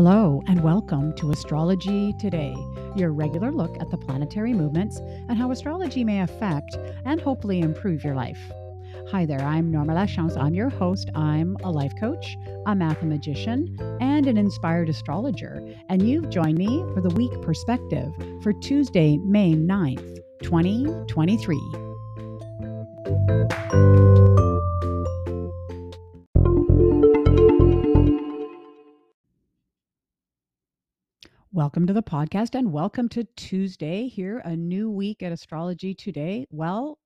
Hello, and welcome to Astrology Today, your regular look at the planetary movements and how astrology may affect and hopefully improve your life. Hi there, I'm Norma Lachance. I'm your host. I'm a life coach, a mathematician, and an inspired astrologer. And you've joined me for the week perspective for Tuesday, May 9th, 2023. Welcome to the podcast and welcome to Tuesday here, a new week at Astrology Today. Well,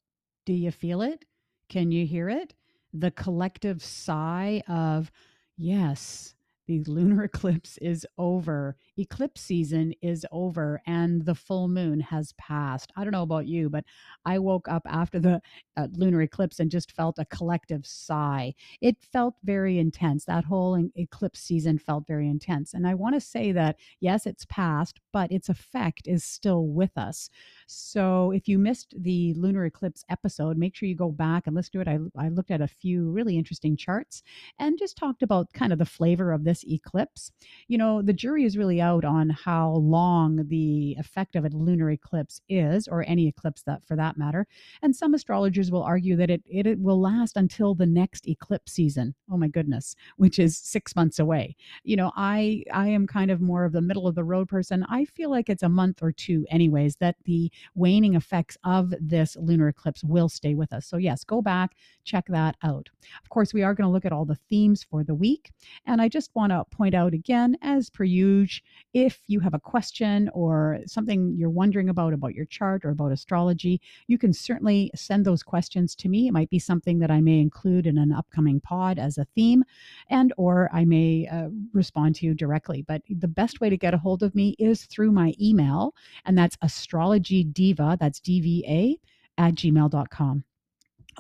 do you feel it? Can you hear it? The collective sigh of, yes, the lunar eclipse is over. Eclipse season is over and the full moon has passed. I don't know about you, but I woke up after the uh, lunar eclipse and just felt a collective sigh. It felt very intense. That whole eclipse season felt very intense. And I want to say that, yes, it's past, but its effect is still with us. So if you missed the lunar eclipse episode, make sure you go back and listen to it. I, I looked at a few really interesting charts and just talked about kind of the flavor of this eclipse. You know, the jury is really out on how long the effect of a lunar eclipse is, or any eclipse that for that matter. And some astrologers will argue that it, it, it will last until the next eclipse season. Oh my goodness, which is six months away. You know, I I am kind of more of the middle of the road person. I feel like it's a month or two, anyways, that the waning effects of this lunar eclipse will stay with us. So, yes, go back, check that out. Of course, we are going to look at all the themes for the week. And I just want to point out again, as per usual, if you have a question or something you're wondering about, about your chart or about astrology, you can certainly send those questions to me. It might be something that I may include in an upcoming pod as a theme, and or I may uh, respond to you directly. But the best way to get a hold of me is through my email, and that's astrology diva, that's DVA, at gmail.com.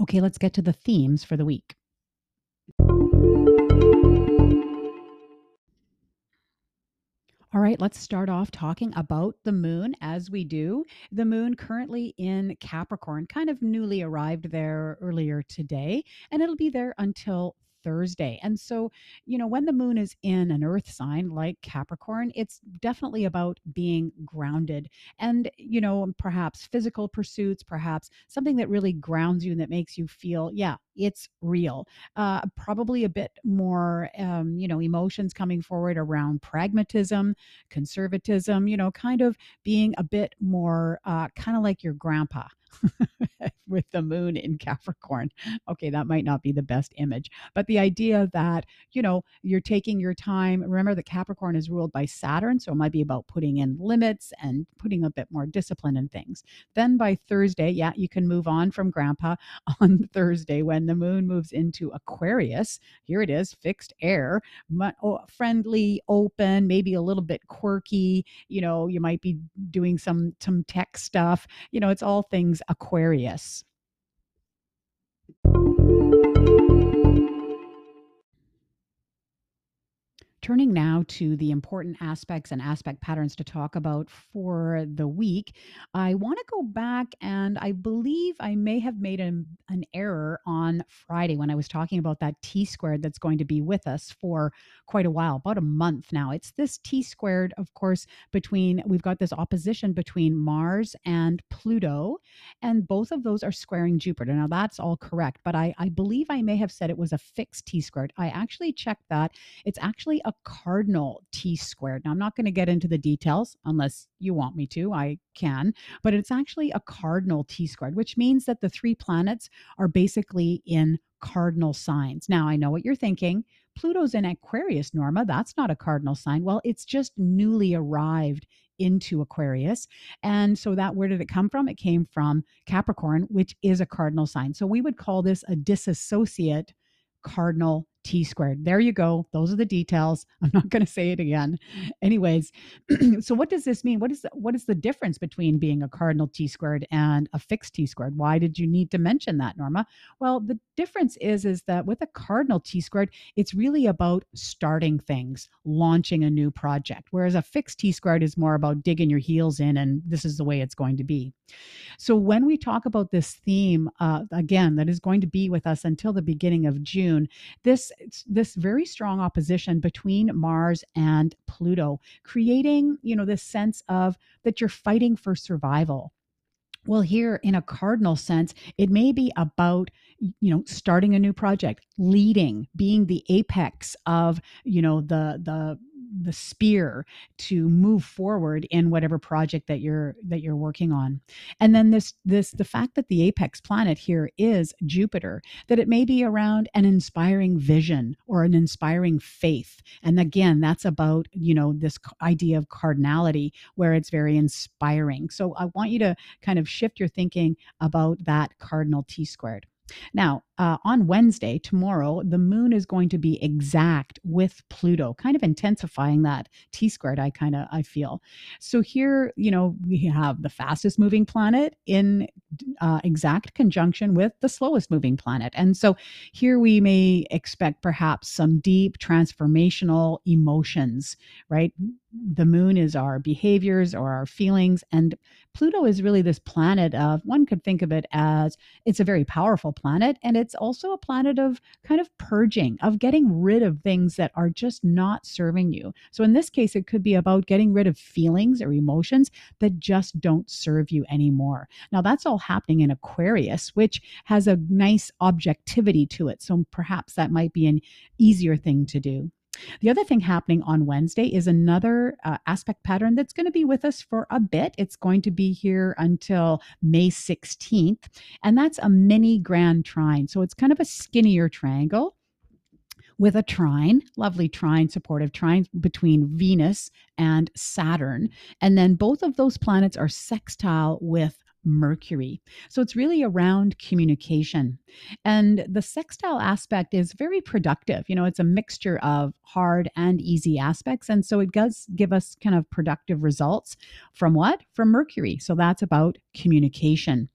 Okay, let's get to the themes for the week. All right, let's start off talking about the moon as we do. The moon currently in Capricorn, kind of newly arrived there earlier today, and it'll be there until Thursday. And so, you know, when the moon is in an earth sign like Capricorn, it's definitely about being grounded and, you know, perhaps physical pursuits, perhaps something that really grounds you and that makes you feel, yeah, it's real. Uh, probably a bit more, um, you know, emotions coming forward around pragmatism, conservatism, you know, kind of being a bit more uh, kind of like your grandpa. with the moon in Capricorn. Okay, that might not be the best image, but the idea that, you know, you're taking your time. Remember that Capricorn is ruled by Saturn, so it might be about putting in limits and putting a bit more discipline in things. Then by Thursday, yeah, you can move on from grandpa on Thursday when the moon moves into Aquarius. Here it is, fixed air, friendly, open, maybe a little bit quirky, you know, you might be doing some some tech stuff. You know, it's all things Aquarius. Turning now to the important aspects and aspect patterns to talk about for the week, I want to go back and I believe I may have made an, an error on Friday when I was talking about that T squared that's going to be with us for quite a while, about a month now. It's this T squared, of course, between, we've got this opposition between Mars and Pluto, and both of those are squaring Jupiter. Now, that's all correct, but I, I believe I may have said it was a fixed T squared. I actually checked that. It's actually a cardinal T squared. Now, I'm not going to get into the details unless you want me to. I can, but it's actually a cardinal T squared, which means that the three planets are basically in cardinal signs. Now, I know what you're thinking. Pluto's in Aquarius, Norma. That's not a cardinal sign. Well, it's just newly arrived into Aquarius. And so that where did it come from? It came from Capricorn, which is a cardinal sign. So we would call this a disassociate cardinal t squared. There you go. Those are the details. I'm not going to say it again. Anyways, so what does this mean? What is what is the difference between being a cardinal t squared and a fixed t squared? Why did you need to mention that, Norma? Well, the difference is is that with a cardinal t squared, it's really about starting things, launching a new project, whereas a fixed t squared is more about digging your heels in and this is the way it's going to be. So when we talk about this theme uh, again, that is going to be with us until the beginning of June, this this this very strong opposition between Mars and Pluto, creating you know this sense of that you're fighting for survival. Well, here in a cardinal sense, it may be about you know starting a new project, leading, being the apex of you know the the the spear to move forward in whatever project that you're that you're working on. And then this this the fact that the apex planet here is jupiter that it may be around an inspiring vision or an inspiring faith. And again that's about you know this idea of cardinality where it's very inspiring. So i want you to kind of shift your thinking about that cardinal t squared. Now, uh, on Wednesday, tomorrow, the moon is going to be exact with Pluto, kind of intensifying that T squared. I kind of I feel. So here, you know, we have the fastest moving planet in uh, exact conjunction with the slowest moving planet, and so here we may expect perhaps some deep transformational emotions. Right, the moon is our behaviors or our feelings, and Pluto is really this planet of one could think of it as it's a very powerful planet and it's also a planet of kind of purging, of getting rid of things that are just not serving you. So in this case, it could be about getting rid of feelings or emotions that just don't serve you anymore. Now, that's all happening in Aquarius, which has a nice objectivity to it. So perhaps that might be an easier thing to do. The other thing happening on Wednesday is another uh, aspect pattern that's going to be with us for a bit. It's going to be here until May 16th, and that's a mini grand trine. So it's kind of a skinnier triangle with a trine, lovely trine, supportive trine between Venus and Saturn. And then both of those planets are sextile with Mercury. So it's really around communication. And the sextile aspect is very productive. You know, it's a mixture of hard and easy aspects. And so it does give us kind of productive results from what? From Mercury. So that's about communication.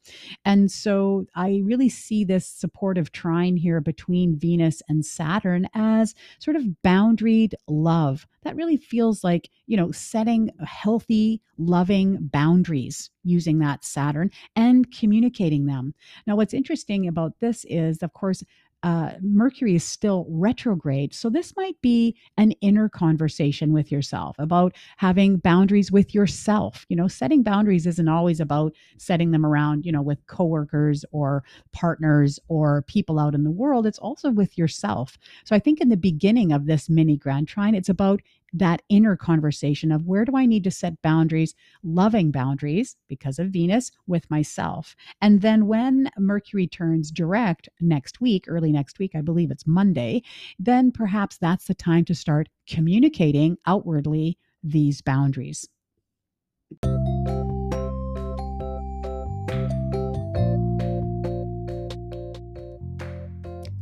And so I really see this supportive trine here between Venus and Saturn as sort of boundaried love. That really feels like, you know, setting healthy, loving boundaries using that Saturn and communicating them. Now, what's interesting about this is, of course, uh, Mercury is still retrograde. So, this might be an inner conversation with yourself about having boundaries with yourself. You know, setting boundaries isn't always about setting them around, you know, with coworkers or partners or people out in the world. It's also with yourself. So, I think in the beginning of this mini Grand Trine, it's about that inner conversation of where do I need to set boundaries, loving boundaries because of Venus with myself. And then when Mercury turns direct next week, early next week, I believe it's Monday, then perhaps that's the time to start communicating outwardly these boundaries.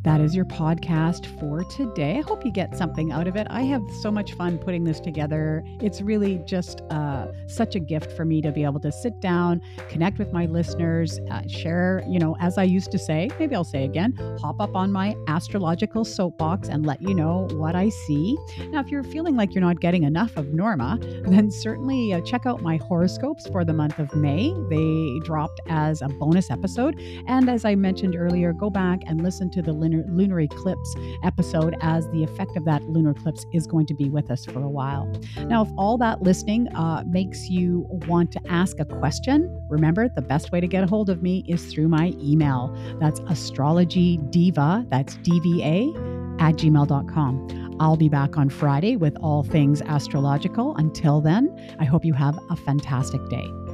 That is your podcast for today. I hope you get something out of it. I have so much fun putting this together. It's really just uh, such a gift for me to be able to sit down, connect with my listeners, uh, share, you know, as I used to say, maybe I'll say again, hop up on my astrological soapbox and let you know what I see. Now, if you're feeling like you're not getting enough of Norma, then certainly uh, check out my horoscopes for the month of May. They dropped as a bonus episode. And as I mentioned earlier, go back and listen to the Lynn lunar, lunar eclipse episode, as the effect of that lunar eclipse is going to be with us for a while. Now, if all that listening uh, makes you want to ask a question, remember the best way to get a hold of me is through my email. That's astrology diva, that's DVA, at gmail.com. I'll be back on Friday with all things astrological. Until then, I hope you have a fantastic day.